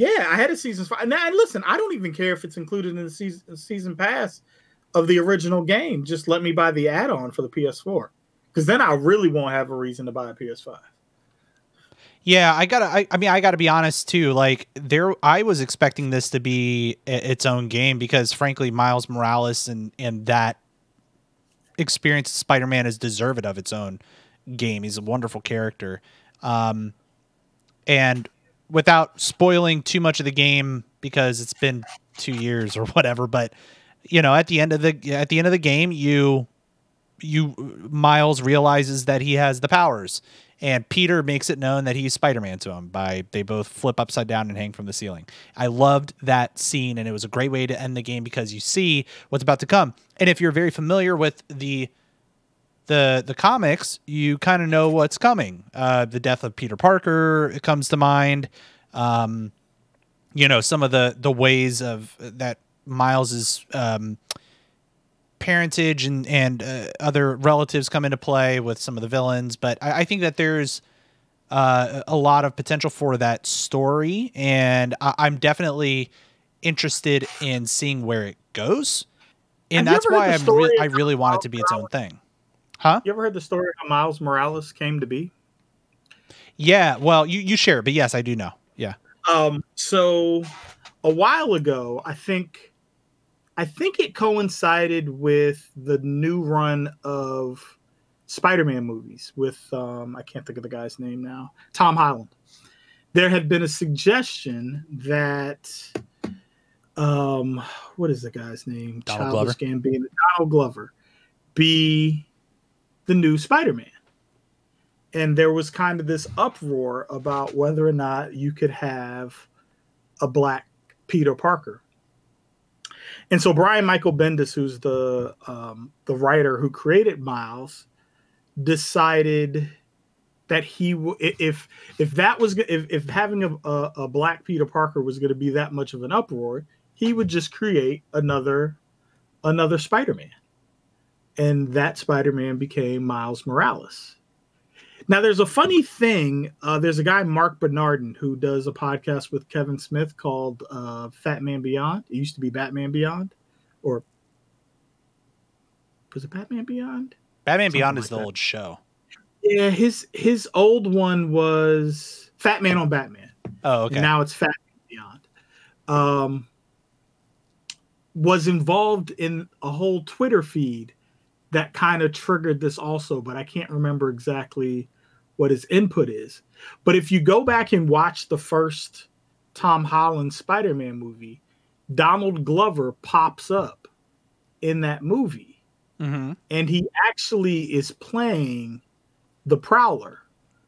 Yeah, I had a season five. And, and listen, I don't even care if it's included in the season season pass of the original game. Just let me buy the add-on for the PS4, because then I really won't have a reason to buy a PS5. Yeah, I gotta. I, I mean, I gotta be honest too. Like there, I was expecting this to be i- its own game because, frankly, Miles Morales and and that experience Spider-Man is deserved of its own game. He's a wonderful character, um, and without spoiling too much of the game because it's been two years or whatever. But you know, at the end of the at the end of the game, you you Miles realizes that he has the powers and Peter makes it known that he's Spider-Man to him by they both flip upside down and hang from the ceiling. I loved that scene and it was a great way to end the game because you see what's about to come. And if you're very familiar with the the the comics, you kind of know what's coming. Uh, the death of Peter Parker comes to mind. Um, you know some of the the ways of that Miles's um, parentage and and uh, other relatives come into play with some of the villains. But I, I think that there's uh, a lot of potential for that story, and I, I'm definitely interested in seeing where it goes. And Have that's why I'm re- I really want it to be its own thing. Huh? You ever heard the story of how Miles Morales came to be? Yeah. Well, you you share it, but yes, I do know. Yeah. Um, so a while ago, I think I think it coincided with the new run of Spider-Man movies with um, I can't think of the guy's name now, Tom Holland. There had been a suggestion that um, what is the guy's name? Donald Childish Gambino, Donald Glover, be the new Spider-Man and there was kind of this uproar about whether or not you could have a black Peter Parker. And so Brian Michael Bendis, who's the um, the writer who created Miles, decided that he w- if if that was if, if having a, a, a black Peter Parker was going to be that much of an uproar, he would just create another another Spider-Man. And that Spider-Man became Miles Morales. Now, there's a funny thing. Uh, there's a guy, Mark Bernardin, who does a podcast with Kevin Smith called uh, Fatman Beyond. It used to be Batman Beyond, or was it Batman Beyond? Batman Something Beyond like is the that. old show. Yeah, his his old one was Fatman on Batman. Oh, okay. And now it's Fatman Beyond. Um, was involved in a whole Twitter feed that kind of triggered this also, but I can't remember exactly what his input is. But if you go back and watch the first Tom Holland Spider Man movie, Donald Glover pops up in that movie Mm-hmm. and he actually is playing the Prowler,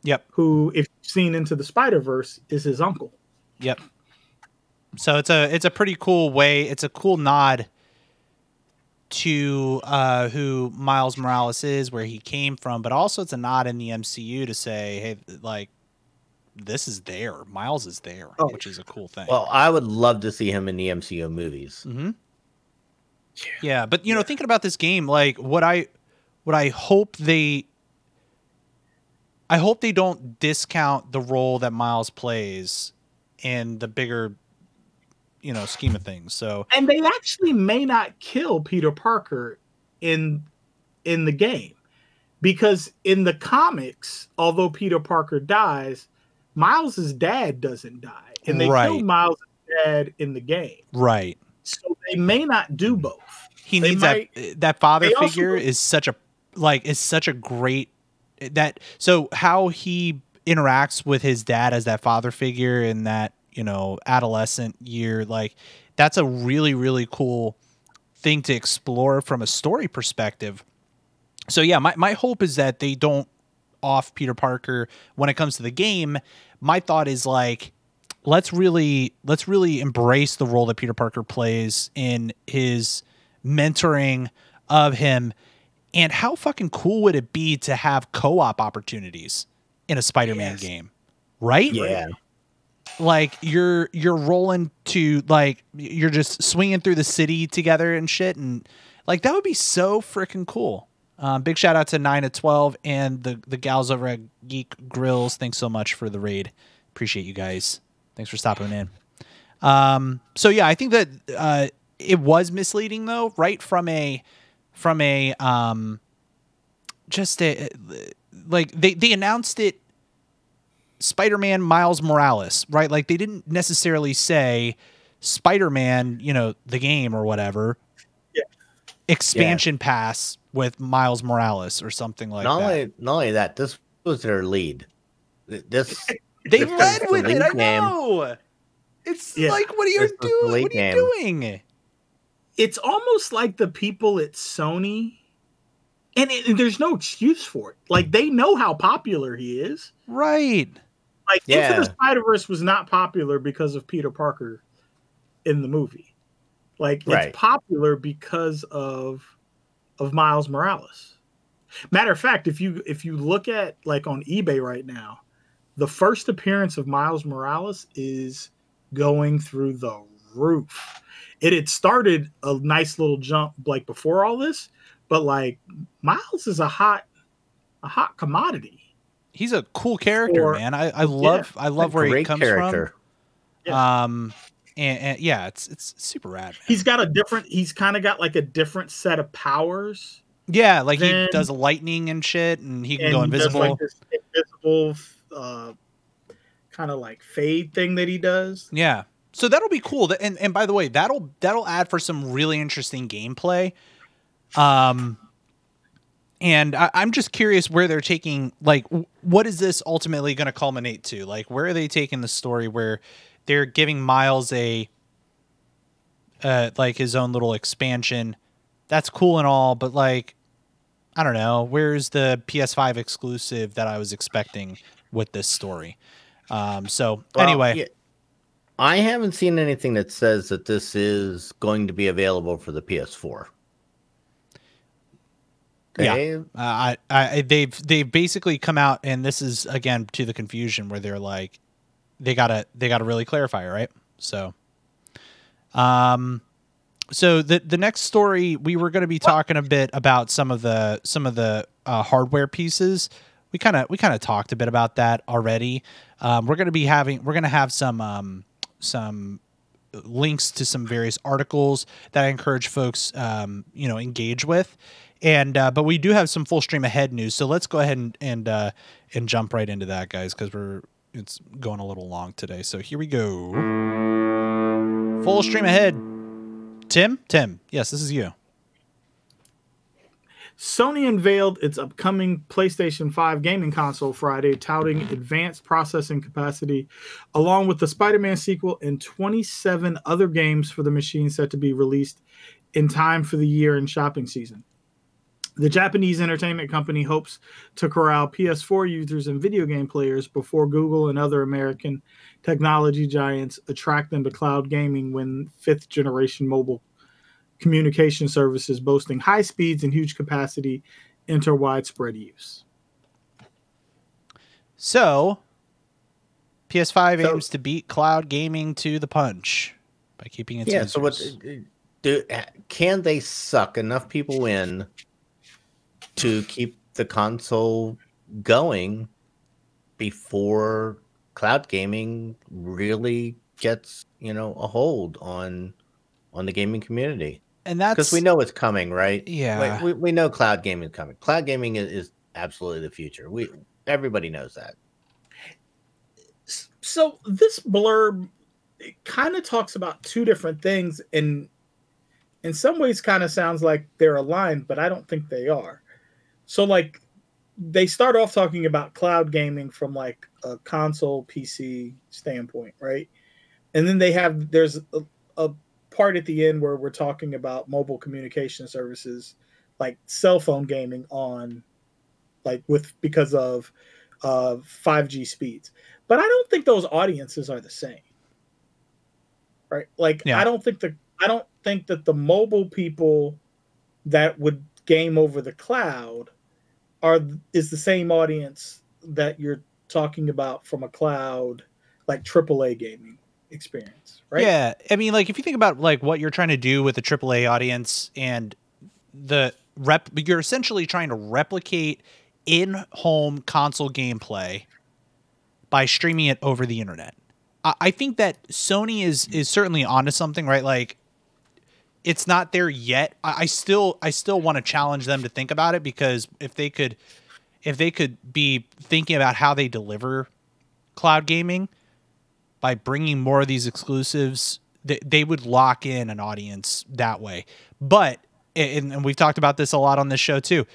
Yep. who, if you've seen Into the Spider Verse, is his uncle. Yep. So it's a it's a pretty cool way. It's a cool nod to uh, who Miles Morales is, where he came from, but also it's a nod in the MCU to say, hey, like this is there. Miles is there, Oh. which is a cool thing. Well, I would love to see him in the MCU movies. hmm Yeah, but you know, thinking about this game, like what I what I hope they I hope they don't discount the role that Miles plays in the bigger you know scheme of things. So And they actually may not kill Peter Parker in in the game. Because in the comics, although Peter Parker dies, Miles's dad doesn't die. And they Right. killed Miles' dad in the game. right. So they may not do both. He They needs might- that that father figure is such a like is such a great eh, that so how he interacts with his dad as that father figure and that you know adolescent year like that's a really really cool thing to explore from a story perspective. So yeah my, my hope is that they don't off peter parker when it comes to the game. My thought is like let's really let's really embrace the role that peter parker plays in his mentoring of him. And how fucking cool would it be to have co-op opportunities in a spider-man Yes. game? Right? Yeah. Like you're you're rolling to like you're just swinging through the city together and shit and like that would be so freaking cool. Um, big shout out to 9 to 12 and the the gals over at geek grills. Thanks so much for the raid. Appreciate you guys. Thanks for stopping in. Um, so yeah i think that uh, it was misleading though right from a from a um just a like they they announced it Spider-Man Miles Morales, right? Like they didn't necessarily say Spider-Man, you know, the game or whatever. Yeah. Expansion pass with Miles Morales or something like not that. only not only that, this was their lead. This [LAUGHS] they this was led the with it. lead I game. know. It's Yeah. like, what are you This was the doing? What are you game. doing? It's almost like the people at Sony, and, it, and there's no excuse for it. Like they know how popular he is. Right. Like Yeah. Into the Spider Verse was not popular because of Peter Parker in the movie. Like Right. it's popular because of of Miles Morales. Matter of fact, if you if you look at like on eBay right now, the first appearance of Miles Morales is going through the roof. It had started a nice little jump like before all this, but like Miles is a hot a hot commodity. He's a cool character, Or- man. I, I love I love where he comes character. from. Um and, and yeah, it's it's super rad. man. He's got a different he's kind of got like a different set of powers. Yeah, like Then- he does lightning and shit, and he can and go invisible. like this invisible uh kind of like fade thing that he does. yeah, so that'll be cool. And and by the way, that'll that'll add for some really interesting gameplay. Um, and I, I'm just curious where they're taking. Like, what is this ultimately going to culminate to? Like, where are they taking the story? Where they're giving Miles a uh like his own little expansion. That's cool and all, but like I don't know, where's the PS5 exclusive that I was expecting with this story? Um so Well, anyway, yeah, I haven't seen anything that says that this is going to be available for the PS4. Yeah. Uh, I, I, they've they've basically come out, and this is again to the confusion where they're like, they gotta they gotta really clarify, right? So, um, so the the next story we were going to be talking a bit about some of the some of the uh, hardware pieces. We kind of we kind of talked a bit about that already. Um, we're going to be having we're going to have some um, some links to some various articles that I encourage folks, um, you know, engage with. And uh, but we do have some full stream ahead news, so let's go ahead and and uh, and jump right into that, guys, because we're it's going a little long today. So here we go. Full stream ahead. Tim, Tim, yes, this is you. Sony unveiled its upcoming PlayStation 5 gaming console Friday, touting advanced processing capacity, along with the Spider Man sequel and 27 other games for the machine set to be released in time for the year and shopping season. The Japanese entertainment company hopes to corral PS4 users and video game players before Google and other American technology giants attract them to cloud gaming when fifth generation mobile communication services boasting high speeds and huge capacity enter widespread use. So, PS5 So- aims to beat cloud gaming to the punch by keeping its yeah. So what? Do can they suck enough people in to keep the console going before cloud gaming really gets you know a hold on on the gaming community? and that's Because we know it's coming, right? Yeah. Like, we, we know cloud gaming is coming. Cloud gaming is, is absolutely the future. We everybody knows that. So this blurb kind of talks about two different things and in some ways kind of sounds like they're aligned, but I don't think they are. So like they start off talking about cloud gaming from like a console PC standpoint, right? And then they have there's a, a part at the end where we're talking about mobile communication services like cell phone gaming on like with because of uh 5G speeds. But I don't think those audiences are the same. Right? Like Yeah. I don't think the I don't think that the mobile people that would game over the cloud are is the same audience that you're talking about from a cloud like AAA gaming experience, right? Yeah, I mean, like if you think about like what you're trying to do with the AAA audience and the rep, you're essentially trying to replicate in-home console gameplay by streaming it over the internet. I, I think that Sony is is certainly onto something, right? Like it's not there yet. I, I still I still want to challenge them to think about it because if they could if they could be thinking about how they deliver cloud gaming by bringing more of these exclusives, they, they would lock in an audience that way. But and, and we've talked about this a lot on this show too.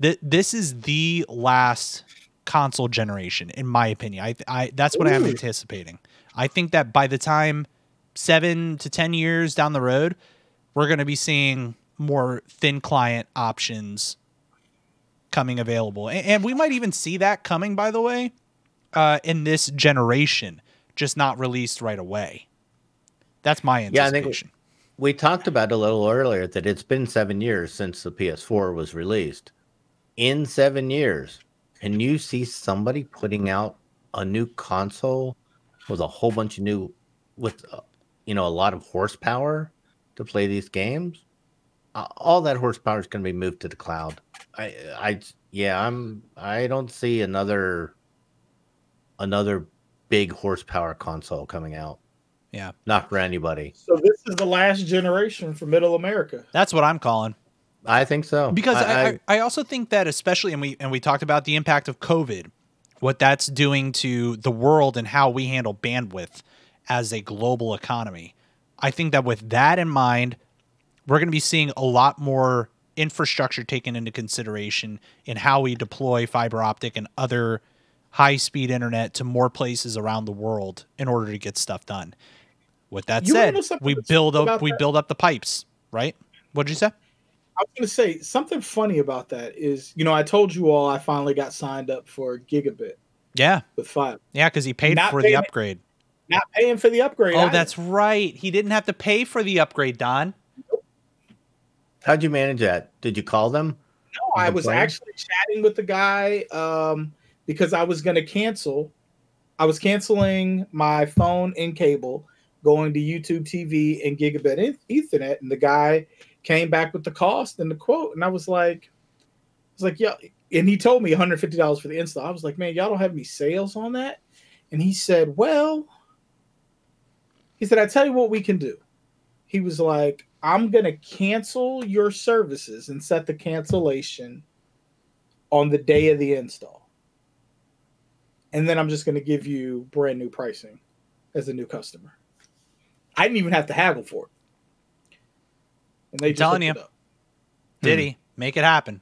Th- this is the last console generation, in my opinion. I, I that's what I'm anticipating. I think that by the time seven to ten years down the road, we're going to be seeing more thin client options coming available, and, and we might even see that coming. By the way, uh, in this generation, just not released right away. That's my anticipation. Yeah, I think- We talked about a little earlier that it's been seven years since the PS4 was released. In seven years, can you see somebody putting out a new console with a whole bunch of new, with uh, you know a lot of horsepower to play these games? Uh, all that horsepower is going to be moved to the cloud. I, I, yeah, I'm. I don't see another, another big horsepower console coming out. Yeah. Not for anybody. So this is the last generation for Middle America. That's what I'm calling. I think so. because I, I, I also think that especially and we and we talked about the impact of covid what that's doing to the world and how we handle bandwidth as a global economy i think that with that in mind we're going to be seeing a lot more infrastructure taken into consideration in how we deploy fiber optic and other high speed internet to more places around the world in order to get stuff done. With that You said we build up we that? build up the pipes right? What'd you say? I was going to say something funny about that is, you know, I told you all I finally got signed up for Gigabit yeah. with five, yeah because he paid Not for the upgrade not paying for the upgrade. Oh, either. that's right. He didn't have to pay for the upgrade, Don. How'd you manage that? Did you call them? No, I was Complain? actually chatting with the guy um, because I was going to cancel. I was canceling my phone and cable, going to YouTube TV and Gigabit Ethernet, and the guy came back with the cost and the quote, and I was like, I was like, yeah, and he told me one hundred fifty dollars for the install. I was like, man, y'all don't have any sales on that, and he said, well, he said, I tell you what we can do. He was like, I'm going to cancel your services and set the cancellation on the day of the install. And then I'm just going to give you brand new pricing as a new customer. I didn't even have to haggle for it. And they just telling hooked you. it up. Did he hmm. make it happen?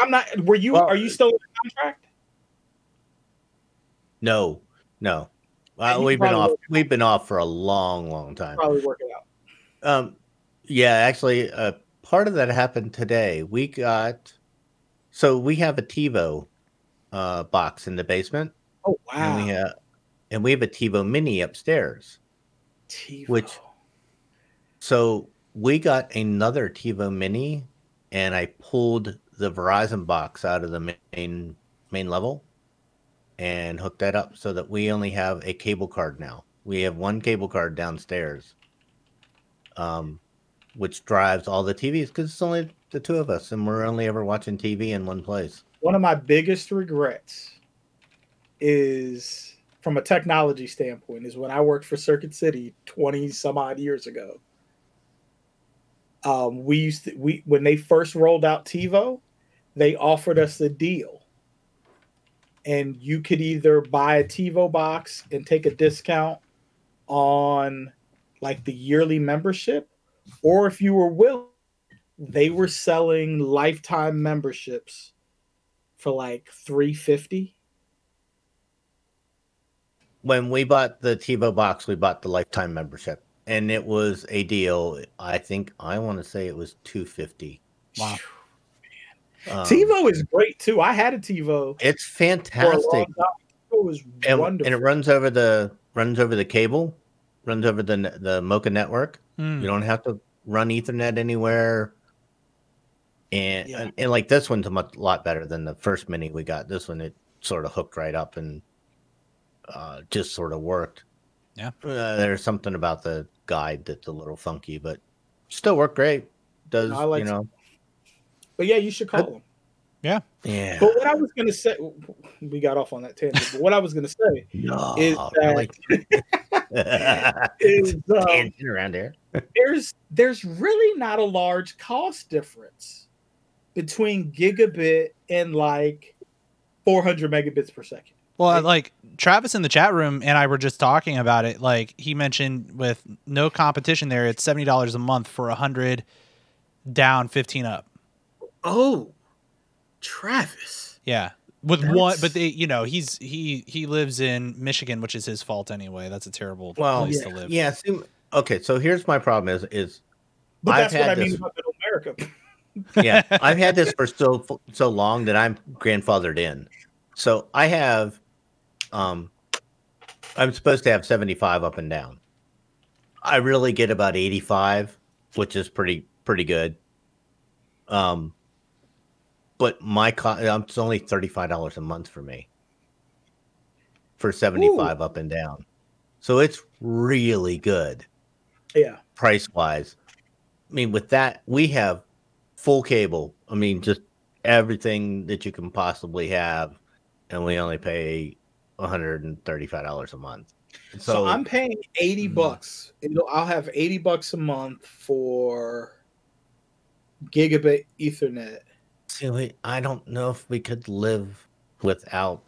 I'm not. Were you? Well, are you still in the contract? No, no. Uh, we've been off. We've been off for a long, long time. Probably work it out. Um, yeah, actually, uh, part of that happened today. We got So we have a TiVo uh, box in the basement, Oh and we have and we have a TiVo Mini upstairs. TiVo. which- So we got another TiVo Mini, and I pulled the Verizon box out of the main main level, and hook that up so that we only have a cable card now. We have one cable card downstairs, um, which drives all the TVs because it's only the two of us, and we're only ever watching TV in one place. one of my biggest regrets is from a technology standpoint is when I worked for Circuit City 20 some odd years ago. Um, we used to, we when they first rolled out TiVo, they offered us a deal. And you could either buy a TiVo box and take a discount on like the yearly membership, or if you were willing, they were selling lifetime memberships for like 350 when we bought the TiVo box, we bought the lifetime membership, and it was a deal. I think I want to say it was two fifty. Wow. Um, TiVo is great too. I had a TiVo it's for a long fantastic, time. TiVo was and, wonderful. and it runs over the runs over the cable, runs over the the MoCA network. Hmm. You don't have to run Ethernet anywhere. And, Yeah. and and like this one's a much lot better than the first mini we got. This one it sort of hooked right up and uh, just sort of worked. Yeah. Uh, there's something about the guide that's a little funky, but still worked great. Does I like you know? But yeah, you should call them. Yeah. Yeah. But what I was gonna say, we got off on that tangent. But what I was gonna say [LAUGHS] No, is I that like [LAUGHS] [LAUGHS] is um, tangent around there. there's there's really not a large cost difference between gigabit and like 400 megabits per second. Well, Right. like Travis in the chat room and I were just talking about it. Like he mentioned, with no competition there, it's seventy dollars a month for a hundred down, fifteen up. Oh, Travis. Yeah, with one, but they, you know, he's he he lives in Michigan, which is his fault anyway. That's a terrible Well, place yeah. to live. Yeah. See, okay, so here's my problem: is is But I've that's what I had mean about middle America. [LAUGHS] yeah, I've had this for so so long that I'm grandfathered in. So I have, um, I'm supposed to have 75 up and down. I really get about 85, which is pretty pretty good. Um, but my cost it's only 35 dollars a month for me for 75 up and down. So it's really good Yeah. price wise. I mean, with that, we have full cable. I mean, just everything that you can possibly have, and we only pay one hundred and thirty-five dollars a month. So, So, I'm paying 80 Mhm. bucks. It'll, I'll have 80 bucks a month for gigabit Ethernet. See, we- I don't know if we could live without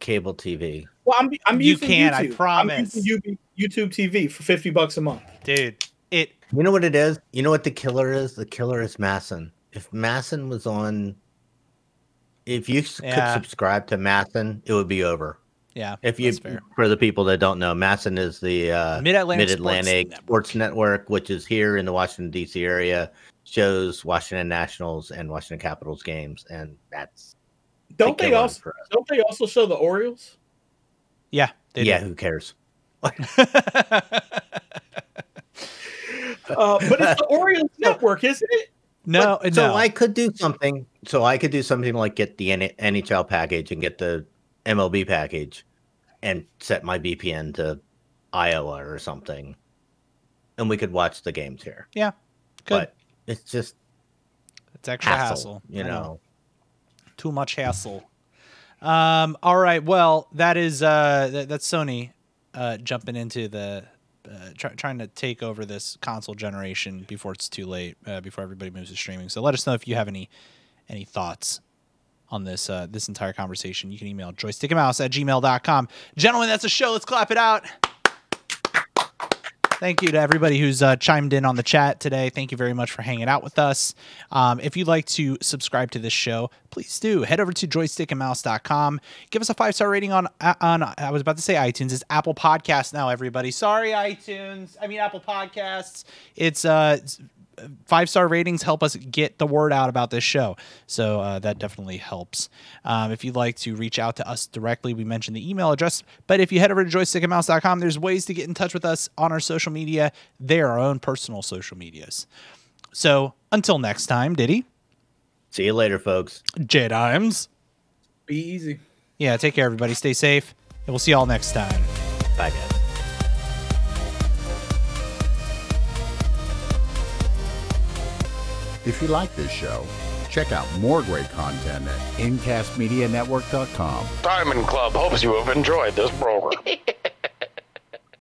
cable TV. Well, I'm I'm You using can, I YouTube. promise. I'm using YouTube TV for 50 bucks a month. dude, it You know what it is? You know what the killer is? The killer is MASN. If MASN was on, if you Yeah. could subscribe to MASN, it would be over. yeah. If you, that's fair. for the people that don't know, MASN is the uh, Mid Atlantic Mid Atlantic Sports, Network, which is here in the Washington D.C. area, shows Washington Nationals and Washington Capitals games, and that's Don't they also don't they also show the Orioles? Yeah, they yeah, do. who cares? [LAUGHS] Uh, but it's the Orioles [LAUGHS] network, isn't it? no, But- no. So I could do something. So I could do something like get the NHL package and get the MLB package, and set my VPN to Iowa or something, and we could watch the games here. Yeah, good. But it's just it's extra hassle, hassle. you I know. too much hassle. Um, all right. Well, that is uh, th- that's Sony uh, jumping into the uh, try- trying to take over this console generation before it's too late, uh, before everybody moves to streaming. So let us know if you have any any thoughts on this uh, this entire conversation. You can email joystickandmouse at gmail.com. Gentlemen, that's a show. Let's clap it out. Thank you to everybody who's uh, chimed in on the chat today. Thank you very much for hanging out with us. Um, if you'd like to subscribe to this show, please do. Head over to joystickandmouse.com. Give us a five star rating on on. I was about to say iTunes. It's Apple Podcasts now. Everybody, sorry iTunes. I mean Apple Podcasts. It's uh five star ratings help us get the word out about this show. So uh, that definitely helps. Um, if you'd like to reach out to us directly, we mentioned the email address. But if you head over to joystickandmouse.com, there's ways to get in touch with us on our social media. They're our own personal social medias. So until next time, Diddy, See you later, folks. Jedimes. Be easy. Yeah, take care, everybody. Stay safe. And we'll see y'all next time. Bye, guys. If you like this show, check out more great content at incastmedianetwork.com. Diamond Club hopes you have enjoyed this program. [LAUGHS]